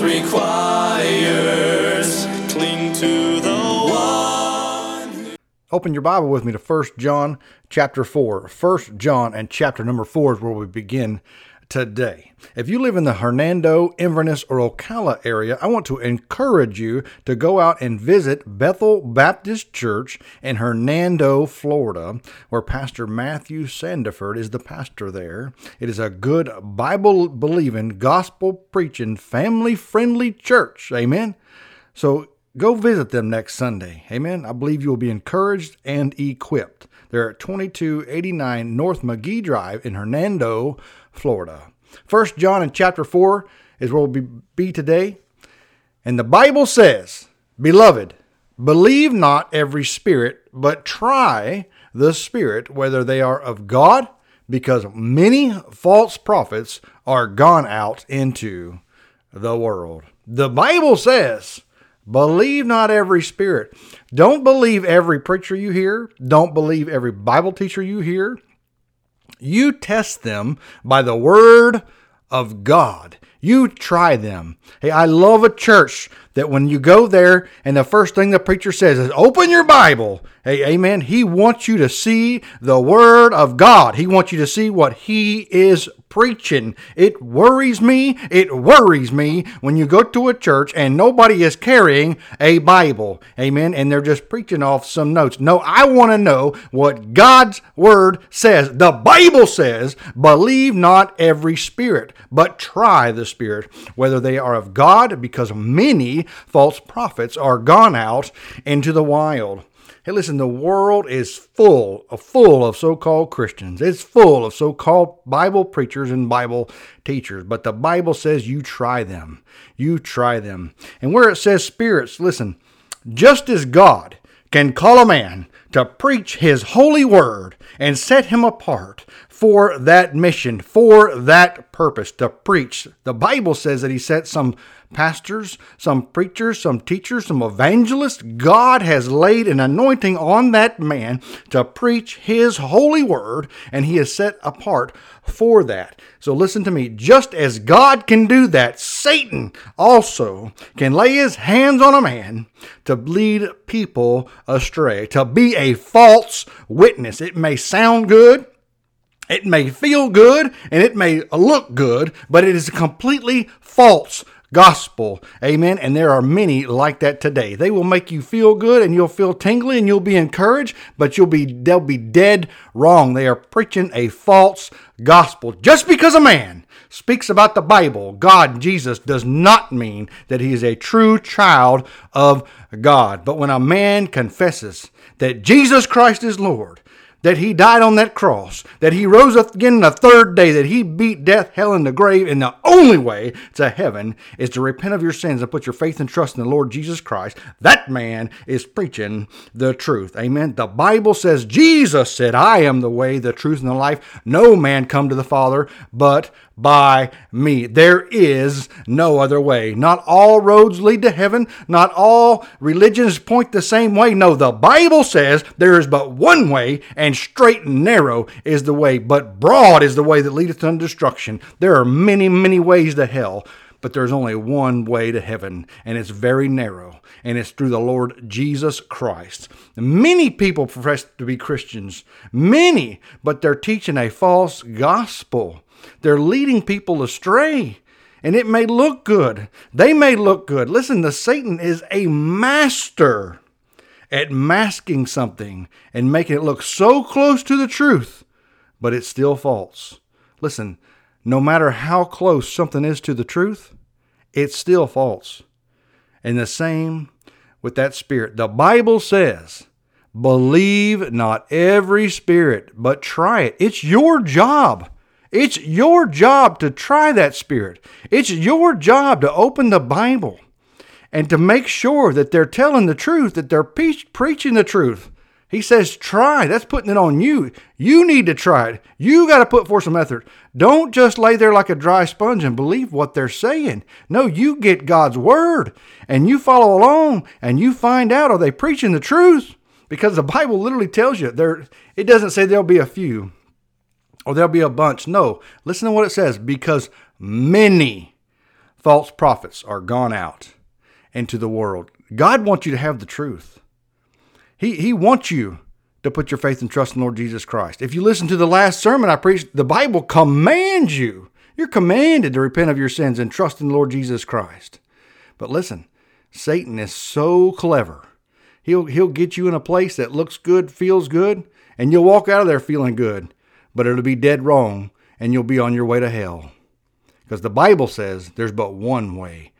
requires. Cling to the one. Open your Bible with me to 1 John chapter 4. 1 John and chapter number 4 is where we begin today. If you live in the Hernando, Inverness, or Ocala area, I want to encourage you to go out and visit Bethel Baptist Church in Hernando, Florida, where Pastor Matthew Sandiford is the pastor there. It is a good Bible believing, gospel preaching, family friendly church. Amen. So go visit them next Sunday. Amen. I believe you will be encouraged and equipped. They're at 2289 North McGee Drive in Hernando, Florida. First John in chapter 4 is where we'll be, be today. And the Bible says, Beloved, believe not every spirit, but try the spirit whether they are of God, because many false prophets are gone out into the world. The Bible says, Believe not every spirit. Don't believe every preacher you hear. Don't believe every Bible teacher you hear. You test them by the word of God. You try them. Hey, I love a church that when you go there and the first thing the preacher says is, open your Bible. Hey, amen. He wants you to see the Word of God. He wants you to see what He is preaching. It worries me. It worries me when you go to a church and nobody is carrying a Bible. Amen. And they're just preaching off some notes. No, I want to know what God's Word says. The Bible says, believe not every spirit, but try the spirit, whether they are of God, because many false prophets are gone out into the wild. Hey, listen, the world is full, full of so-called Christians. It's full of so-called Bible preachers and Bible teachers. But the Bible says you try them. You try them. And where it says spirits, listen, just as God can call a man to preach his holy word and set him apart for that mission, for that purpose, to preach. The Bible says that he set some pastors, some preachers, some teachers, some evangelists. God has laid an anointing on that man to preach his holy word, and he is set apart for that. So listen to me. Just as God can do that, Satan also can lay his hands on a man to lead people astray, to be a false witness. It may sound good. It may feel good and it may look good, but it is a completely false gospel. Amen. And there are many like that today. They will make you feel good and you'll feel tingly and you'll be encouraged, but you'll be they'll be dead wrong. They are preaching a false gospel. Just because a man speaks about the Bible, God, Jesus, does not mean that he is a true child of God. But when a man confesses that Jesus Christ is Lord, that he died on that cross, that he rose again the third day, that he beat death, hell, and the grave, and the only way to heaven is to repent of your sins and put your faith and trust in the Lord Jesus Christ. That man is preaching the truth. Amen. The Bible says, Jesus said, I am the way, the truth, and the life. No man come to the Father but by me. There is no other way. Not all roads lead to heaven. Not all religions point the same way. No, the Bible says there is but one way, and straight and narrow is the way, but broad is the way that leadeth unto destruction. There are many, many ways to hell. But there's only one way to heaven, and it's very narrow, and it's through the Lord Jesus Christ. Many people profess to be Christians, many, but they're teaching a false gospel. They're leading people astray. and it may look good. They may look good. Listen, the Satan is a master at masking something and making it look so close to the truth, but it's still false. Listen, no matter how close something is to the truth, it's still false. And the same with that spirit. The Bible says, believe not every spirit, but try it. It's your job. It's your job to try that spirit. It's your job to open the Bible and to make sure that they're telling the truth, that they're pe- preaching the truth. He says, try. That's putting it on you. You need to try it. You got to put forth some effort. Don't just lay there like a dry sponge and believe what they're saying. No, you get God's word and you follow along and you find out are they preaching the truth? Because the Bible literally tells you there it doesn't say there'll be a few or there'll be a bunch. No, listen to what it says because many false prophets are gone out into the world. God wants you to have the truth. He, he wants you to put your faith and trust in Lord Jesus Christ. If you listen to the last sermon I preached, the Bible commands you. You're commanded to repent of your sins and trust in Lord Jesus Christ. But listen, Satan is so clever. He'll, he'll get you in a place that looks good, feels good, and you'll walk out of there feeling good but it'll be dead wrong and you'll be on your way to hell. Because the Bible says there's but one way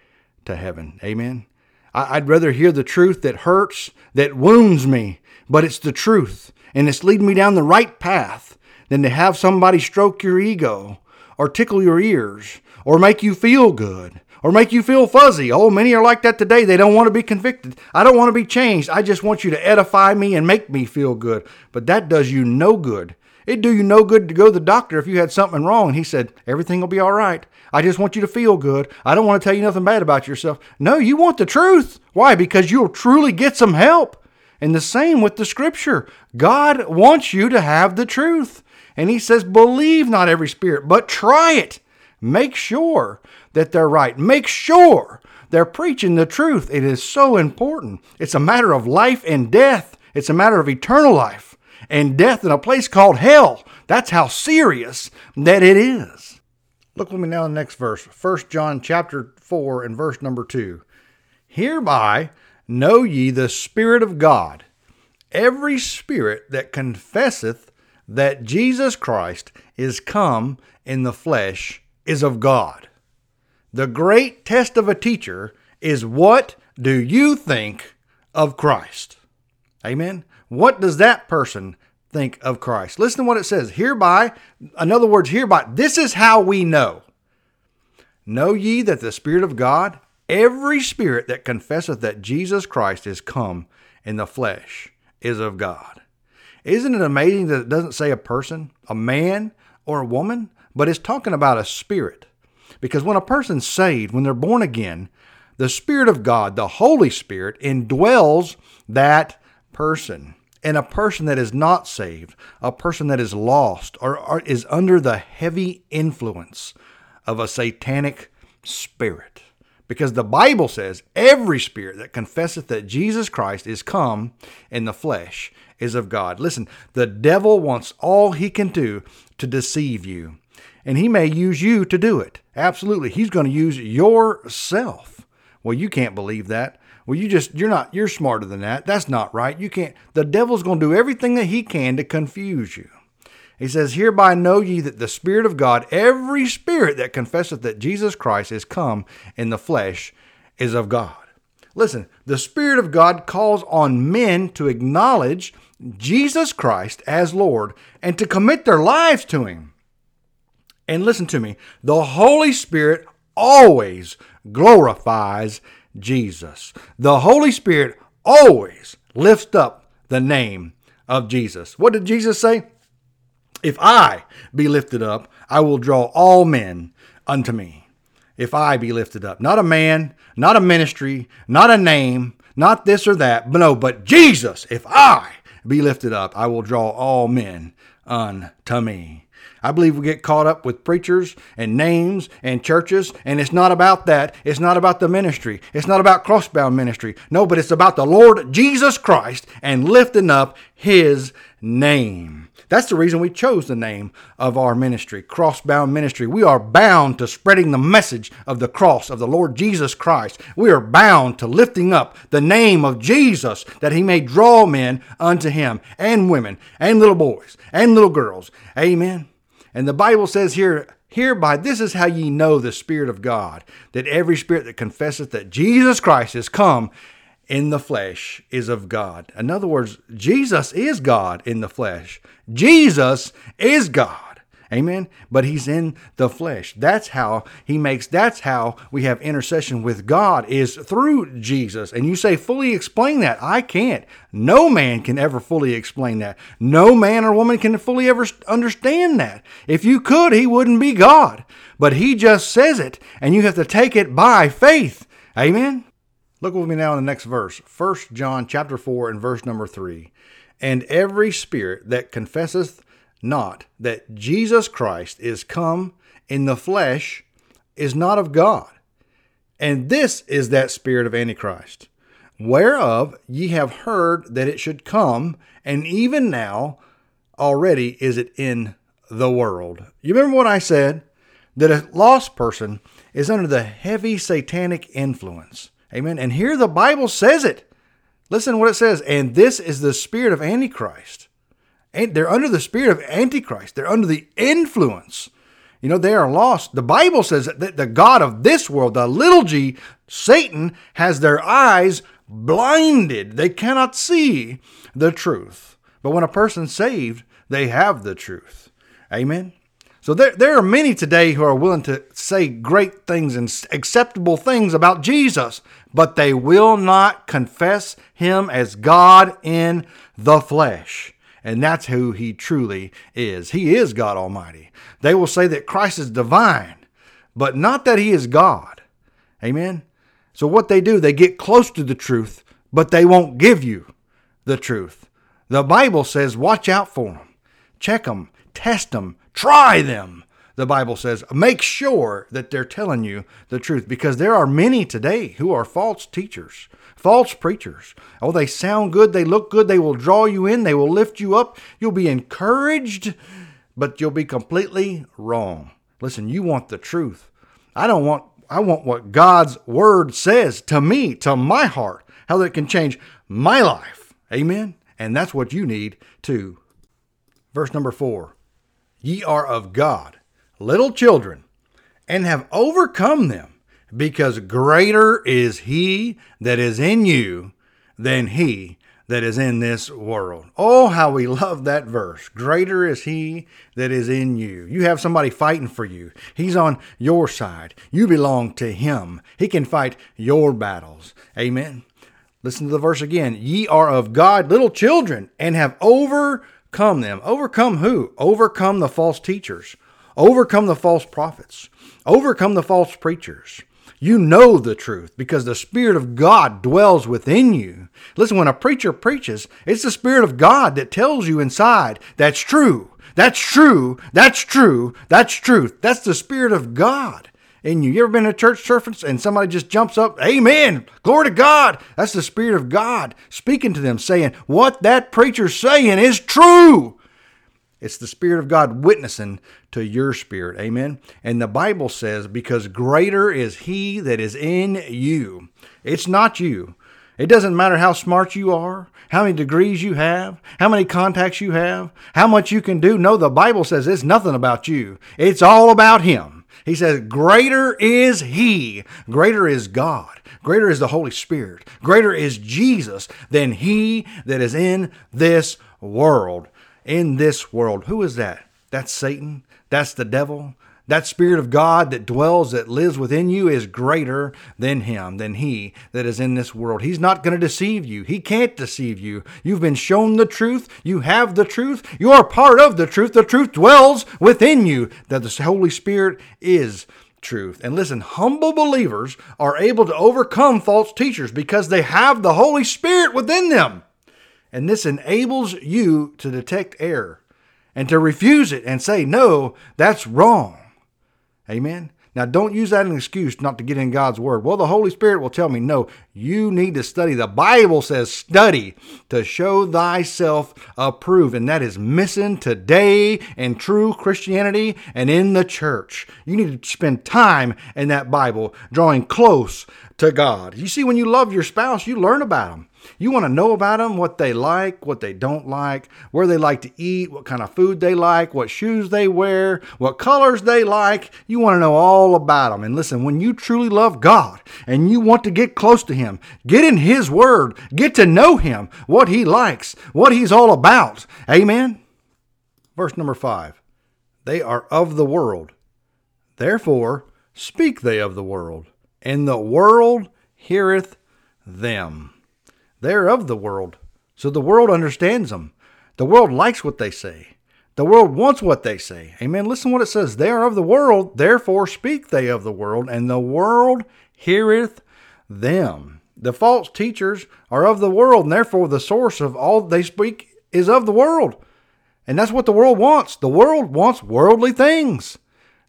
to heaven. Amen. I'd rather hear the truth that hurts, that wounds me, but it's the truth and it's leading me down the right path than to have somebody stroke your ego or tickle your ears or make you feel good or make you feel fuzzy. Oh, many are like that today. They don't want to be convicted. I don't want to be changed. I just want you to edify me and make me feel good. But that does you no good. It'd do you no good to go to the doctor if you had something wrong. And he said, Everything will be all right. I just want you to feel good. I don't want to tell you nothing bad about yourself. No, you want the truth. Why? Because you'll truly get some help. And the same with the scripture. God wants you to have the truth. And he says, Believe not every spirit, but try it. Make sure that they're right. Make sure they're preaching the truth. It is so important. It's a matter of life and death, it's a matter of eternal life and death in a place called hell. That's how serious that it is. Look with me now in the next verse, 1 John chapter 4 and verse number 2. Hereby know ye the Spirit of God. Every spirit that confesseth that Jesus Christ is come in the flesh is of God. The great test of a teacher is what do you think of Christ? Amen. What does that person think of Christ? Listen to what it says. Hereby, in other words, hereby, this is how we know. Know ye that the Spirit of God, every spirit that confesseth that Jesus Christ is come in the flesh, is of God. Isn't it amazing that it doesn't say a person, a man, or a woman, but it's talking about a spirit? Because when a person's saved, when they're born again, the Spirit of God, the Holy Spirit, indwells that person. And a person that is not saved, a person that is lost, or, or is under the heavy influence of a satanic spirit. Because the Bible says every spirit that confesseth that Jesus Christ is come in the flesh is of God. Listen, the devil wants all he can do to deceive you. And he may use you to do it. Absolutely. He's going to use yourself. Well, you can't believe that. Well, you just, you're not, you're smarter than that. That's not right. You can't, the devil's going to do everything that he can to confuse you. He says, Hereby know ye that the Spirit of God, every spirit that confesseth that Jesus Christ is come in the flesh, is of God. Listen, the Spirit of God calls on men to acknowledge Jesus Christ as Lord and to commit their lives to Him. And listen to me, the Holy Spirit always glorifies Jesus. The Holy Spirit always lifts up the name of Jesus. What did Jesus say? If I be lifted up, I will draw all men unto me. If I be lifted up. Not a man, not a ministry, not a name, not this or that, but no, but Jesus. If I be lifted up, I will draw all men unto me. I believe we get caught up with preachers and names and churches, and it's not about that. It's not about the ministry. It's not about crossbound ministry. No, but it's about the Lord Jesus Christ and lifting up his name. That's the reason we chose the name of our ministry, Crossbound Ministry. We are bound to spreading the message of the cross of the Lord Jesus Christ. We are bound to lifting up the name of Jesus that he may draw men unto him and women and little boys and little girls. Amen. And the Bible says here, Hereby, this is how ye know the Spirit of God, that every spirit that confesseth that Jesus Christ is come in the flesh is of God. In other words, Jesus is God in the flesh. Jesus is God. Amen. But he's in the flesh. That's how he makes, that's how we have intercession with God is through Jesus. And you say, fully explain that. I can't. No man can ever fully explain that. No man or woman can fully ever understand that. If you could, he wouldn't be God. But he just says it, and you have to take it by faith. Amen. Look with me now in the next verse. 1 John chapter 4 and verse number 3. And every spirit that confesseth not that Jesus Christ is come in the flesh is not of God. And this is that spirit of Antichrist, whereof ye have heard that it should come, and even now already is it in the world. You remember what I said? That a lost person is under the heavy satanic influence. Amen. And here the Bible says it. Listen to what it says. And this is the spirit of Antichrist and they're under the spirit of Antichrist. They're under the influence. You know, they are lost. The Bible says that the God of this world, the little g, Satan, has their eyes blinded. They cannot see the truth. But when a person's saved, they have the truth. Amen. So there, there are many today who are willing to say great things and acceptable things about Jesus, but they will not confess him as God in the flesh. And that's who he truly is. He is God Almighty. They will say that Christ is divine, but not that he is God. Amen. So what they do, they get close to the truth, but they won't give you the truth. The Bible says, watch out for them, check them, test them, try them. The Bible says, make sure that they're telling you the truth because there are many today who are false teachers false preachers. Oh, they sound good, they look good, they will draw you in, they will lift you up, you'll be encouraged, but you'll be completely wrong. Listen, you want the truth. I don't want I want what God's word says to me, to my heart, how that can change my life. Amen. And that's what you need too. Verse number 4. Ye are of God, little children, and have overcome them because greater is he that is in you than he that is in this world. Oh, how we love that verse. Greater is he that is in you. You have somebody fighting for you. He's on your side. You belong to him. He can fight your battles. Amen. Listen to the verse again. Ye are of God little children and have overcome them. Overcome who? Overcome the false teachers. Overcome the false prophets. Overcome the false preachers. You know the truth because the Spirit of God dwells within you. Listen, when a preacher preaches, it's the Spirit of God that tells you inside that's true, that's true, that's true, that's truth. That's the Spirit of God in you. You ever been a church service and somebody just jumps up, Amen, glory to God? That's the Spirit of God speaking to them, saying, What that preacher's saying is true. It's the Spirit of God witnessing to your spirit. Amen. And the Bible says, because greater is He that is in you. It's not you. It doesn't matter how smart you are, how many degrees you have, how many contacts you have, how much you can do. No, the Bible says it's nothing about you. It's all about Him. He says, Greater is He. Greater is God. Greater is the Holy Spirit. Greater is Jesus than He that is in this world in this world. Who is that? That's Satan. That's the devil. That Spirit of God that dwells, that lives within you, is greater than him, than he that is in this world. He's not going to deceive you. He can't deceive you. You've been shown the truth. You have the truth. You are part of the truth. The truth dwells within you, that the Holy Spirit is truth. And listen, humble believers are able to overcome false teachers because they have the Holy Spirit within them. And this enables you to detect error and to refuse it and say, no, that's wrong. Amen. Now, don't use that as an excuse not to get in God's Word. Well, the Holy Spirit will tell me, no, you need to study. The Bible says, study to show thyself approved. And that is missing today in true Christianity and in the church. You need to spend time in that Bible, drawing close to God. You see, when you love your spouse, you learn about them. You want to know about them, what they like, what they don't like, where they like to eat, what kind of food they like, what shoes they wear, what colors they like. You want to know all about them. And listen, when you truly love God and you want to get close to Him, get in His Word, get to know Him, what He likes, what He's all about. Amen. Verse number five They are of the world. Therefore, speak they of the world, and the world heareth them. They're of the world, so the world understands them. The world likes what they say. The world wants what they say. Amen. Listen what it says. They are of the world, therefore speak they of the world, and the world heareth them. The false teachers are of the world, and therefore the source of all they speak is of the world. And that's what the world wants. The world wants worldly things.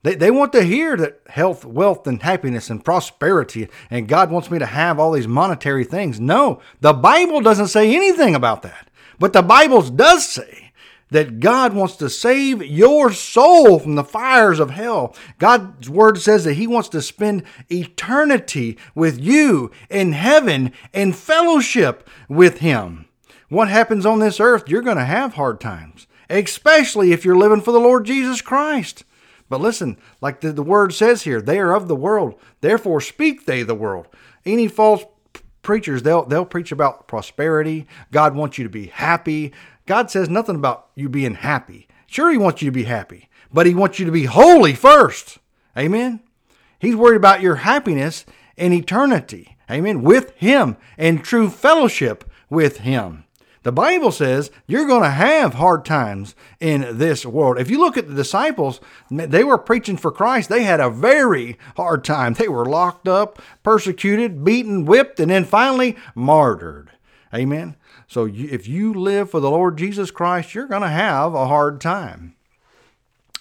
They, they want to hear that health, wealth, and happiness and prosperity, and God wants me to have all these monetary things. No, the Bible doesn't say anything about that. But the Bible does say that God wants to save your soul from the fires of hell. God's word says that He wants to spend eternity with you in heaven in fellowship with Him. What happens on this earth, you're going to have hard times, especially if you're living for the Lord Jesus Christ. But listen, like the, the word says here, they are of the world, therefore speak they the world. Any false preachers, they'll they'll preach about prosperity. God wants you to be happy. God says nothing about you being happy. Sure, He wants you to be happy, but He wants you to be holy first. Amen. He's worried about your happiness in eternity. Amen. With Him and true fellowship with Him. The Bible says you're going to have hard times in this world. If you look at the disciples, they were preaching for Christ. They had a very hard time. They were locked up, persecuted, beaten, whipped, and then finally martyred. Amen. So if you live for the Lord Jesus Christ, you're going to have a hard time.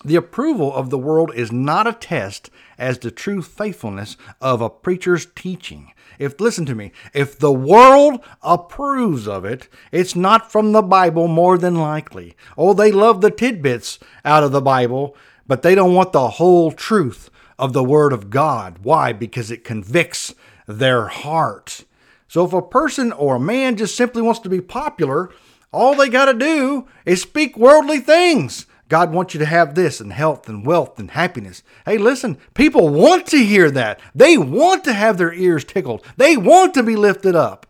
The approval of the world is not a test as to true faithfulness of a preacher's teaching. If listen to me, if the world approves of it, it's not from the Bible more than likely. Oh, they love the tidbits out of the Bible, but they don't want the whole truth of the word of God. Why? Because it convicts their heart. So if a person or a man just simply wants to be popular, all they got to do is speak worldly things. God wants you to have this and health and wealth and happiness. Hey, listen, people want to hear that. They want to have their ears tickled. They want to be lifted up.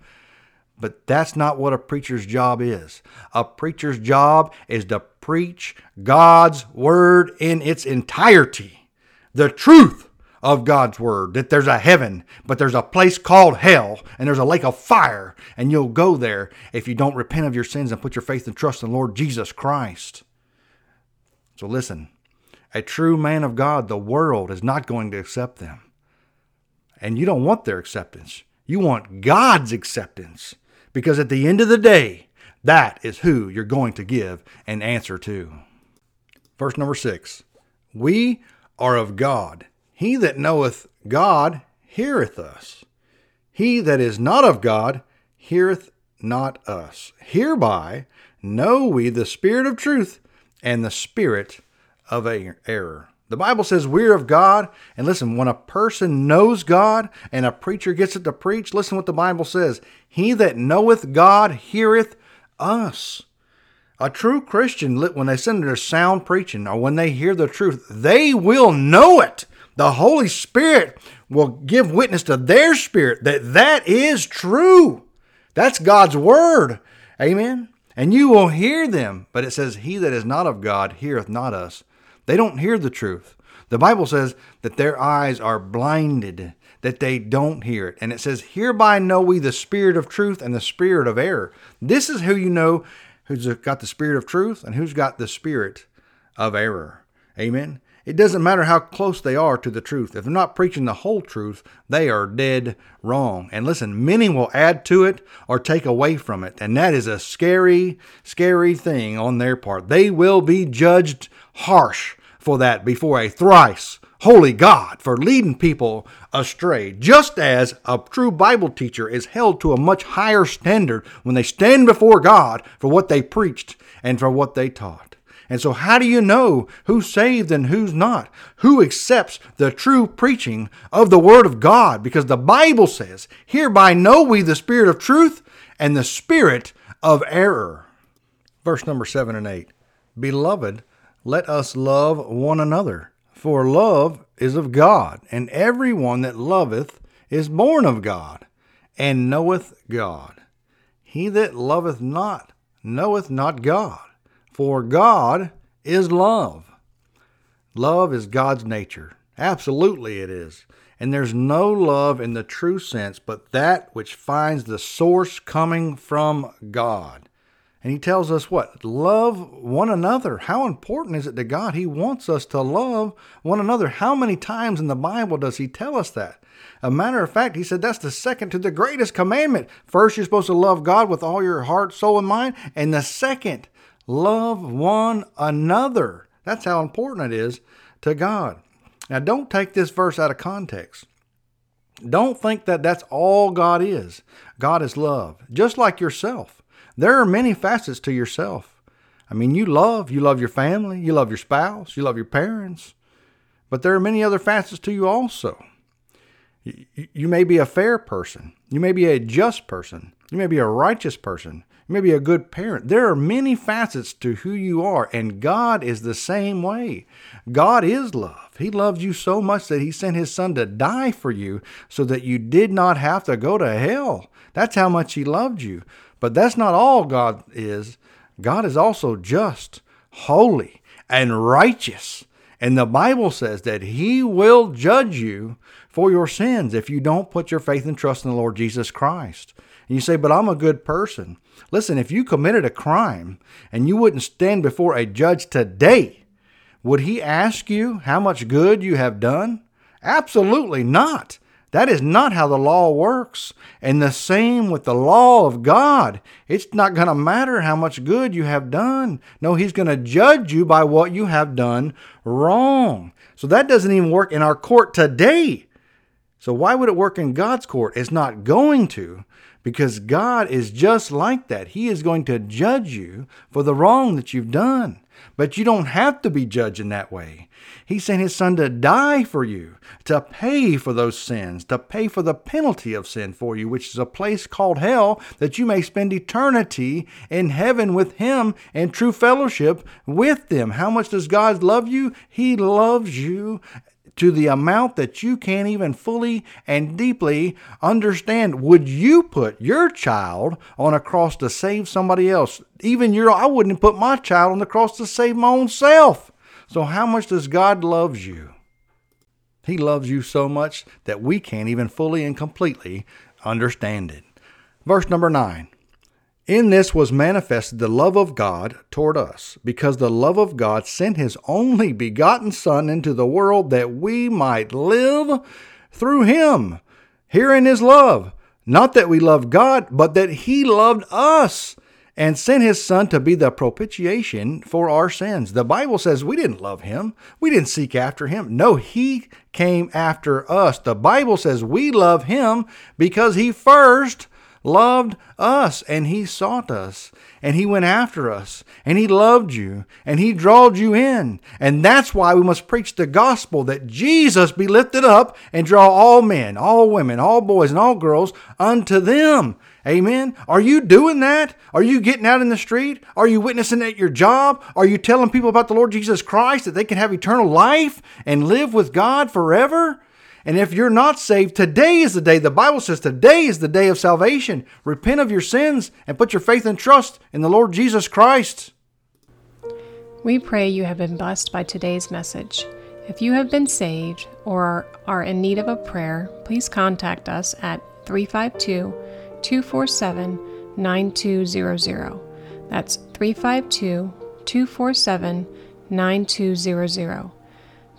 But that's not what a preacher's job is. A preacher's job is to preach God's word in its entirety. The truth of God's word that there's a heaven, but there's a place called hell, and there's a lake of fire, and you'll go there if you don't repent of your sins and put your faith and trust in Lord Jesus Christ. So listen, a true man of God, the world is not going to accept them. And you don't want their acceptance. You want God's acceptance. Because at the end of the day, that is who you're going to give an answer to. Verse number six We are of God. He that knoweth God heareth us. He that is not of God heareth not us. Hereby know we the Spirit of truth and the spirit of error. The Bible says we're of God. And listen, when a person knows God and a preacher gets it to preach, listen what the Bible says He that knoweth God heareth us. A true Christian, when they send their sound preaching or when they hear the truth, they will know it. The Holy Spirit will give witness to their spirit that that is true. That's God's word. Amen and you will hear them. But it says, He that is not of God heareth not us. They don't hear the truth. The Bible says that their eyes are blinded, that they don't hear it. And it says, Hereby know we the spirit of truth and the spirit of error. This is who you know who's got the spirit of truth and who's got the spirit of error. Amen. It doesn't matter how close they are to the truth. If they're not preaching the whole truth, they are dead wrong. And listen, many will add to it or take away from it. And that is a scary, scary thing on their part. They will be judged harsh for that before a thrice holy God for leading people astray, just as a true Bible teacher is held to a much higher standard when they stand before God for what they preached and for what they taught. And so, how do you know who's saved and who's not? Who accepts the true preaching of the Word of God? Because the Bible says, Hereby know we the Spirit of truth and the Spirit of error. Verse number 7 and 8 Beloved, let us love one another, for love is of God, and every one that loveth is born of God, and knoweth God. He that loveth not knoweth not God for God is love. Love is God's nature. Absolutely it is. And there's no love in the true sense but that which finds the source coming from God. And he tells us what? Love one another. How important is it to God? He wants us to love one another. How many times in the Bible does he tell us that? A matter of fact, he said that's the second to the greatest commandment. First, you're supposed to love God with all your heart, soul, and mind. And the second Love one another. That's how important it is to God. Now, don't take this verse out of context. Don't think that that's all God is. God is love, just like yourself. There are many facets to yourself. I mean, you love, you love your family, you love your spouse, you love your parents, but there are many other facets to you also. You may be a fair person, you may be a just person, you may be a righteous person, maybe a good parent. There are many facets to who you are, and God is the same way. God is love. He loves you so much that He sent His Son to die for you so that you did not have to go to hell. That's how much He loved you. But that's not all God is. God is also just, holy, and righteous. And the Bible says that He will judge you for your sins if you don't put your faith and trust in the Lord Jesus Christ. And you say, but I'm a good person. Listen, if you committed a crime and you wouldn't stand before a judge today, would he ask you how much good you have done? Absolutely not. That is not how the law works. And the same with the law of God. It's not going to matter how much good you have done. No, He's going to judge you by what you have done wrong. So that doesn't even work in our court today. So why would it work in God's court? It's not going to because God is just like that. He is going to judge you for the wrong that you've done. But you don't have to be judged in that way. He sent his son to die for you, to pay for those sins, to pay for the penalty of sin for you, which is a place called hell, that you may spend eternity in heaven with him in true fellowship with them. How much does God love you? He loves you to the amount that you can't even fully and deeply understand. Would you put your child on a cross to save somebody else? Even your, I wouldn't put my child on the cross to save my own self. So, how much does God love you? He loves you so much that we can't even fully and completely understand it. Verse number nine. In this was manifested the love of God toward us, because the love of God sent his only begotten Son into the world that we might live through him. Herein is love, not that we love God, but that he loved us and sent his Son to be the propitiation for our sins. The Bible says we didn't love him, we didn't seek after him. No, he came after us. The Bible says we love him because he first loved us and he sought us and he went after us and he loved you and he drawed you in. And that's why we must preach the gospel that Jesus be lifted up and draw all men, all women, all boys, and all girls unto them. Amen. Are you doing that? Are you getting out in the street? Are you witnessing at your job? Are you telling people about the Lord Jesus Christ that they can have eternal life and live with God forever? And if you're not saved, today is the day. The Bible says today is the day of salvation. Repent of your sins and put your faith and trust in the Lord Jesus Christ. We pray you have been blessed by today's message. If you have been saved or are in need of a prayer, please contact us at 352 247 9200. That's 352 247 9200.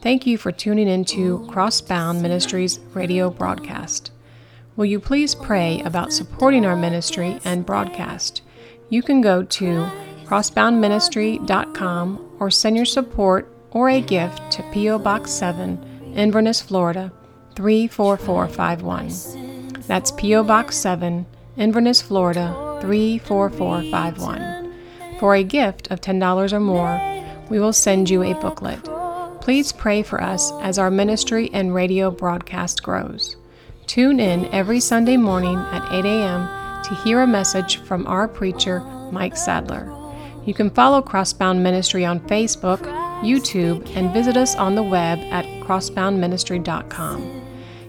Thank you for tuning into Crossbound Ministries radio broadcast. Will you please pray about supporting our ministry and broadcast? You can go to crossboundministry.com or send your support or a gift to P.O. Box 7, Inverness, Florida 34451. That's P.O. Box 7, Inverness, Florida 34451. For a gift of $10 or more, we will send you a booklet. Please pray for us as our ministry and radio broadcast grows. Tune in every Sunday morning at 8 a.m. to hear a message from our preacher, Mike Sadler. You can follow Crossbound Ministry on Facebook, YouTube, and visit us on the web at crossboundministry.com.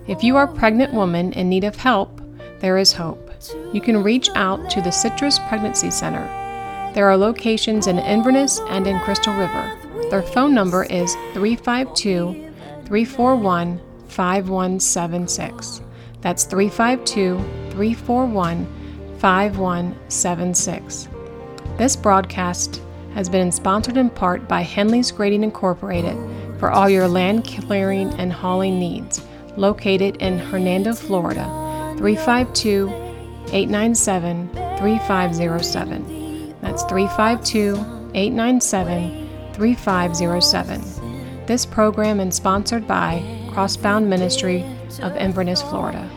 If you are a pregnant woman in need of help, there is hope. You can reach out to the Citrus Pregnancy Center. There are locations in Inverness and in Crystal River. Their phone number is 352 341 5176. That's 352 341 5176. This broadcast has been sponsored in part by Henley's Grading Incorporated for all your land clearing and hauling needs, located in Hernando, Florida, 352 897 3507. That's 352 897 3507. This program is sponsored by Crossbound Ministry of Inverness, Florida.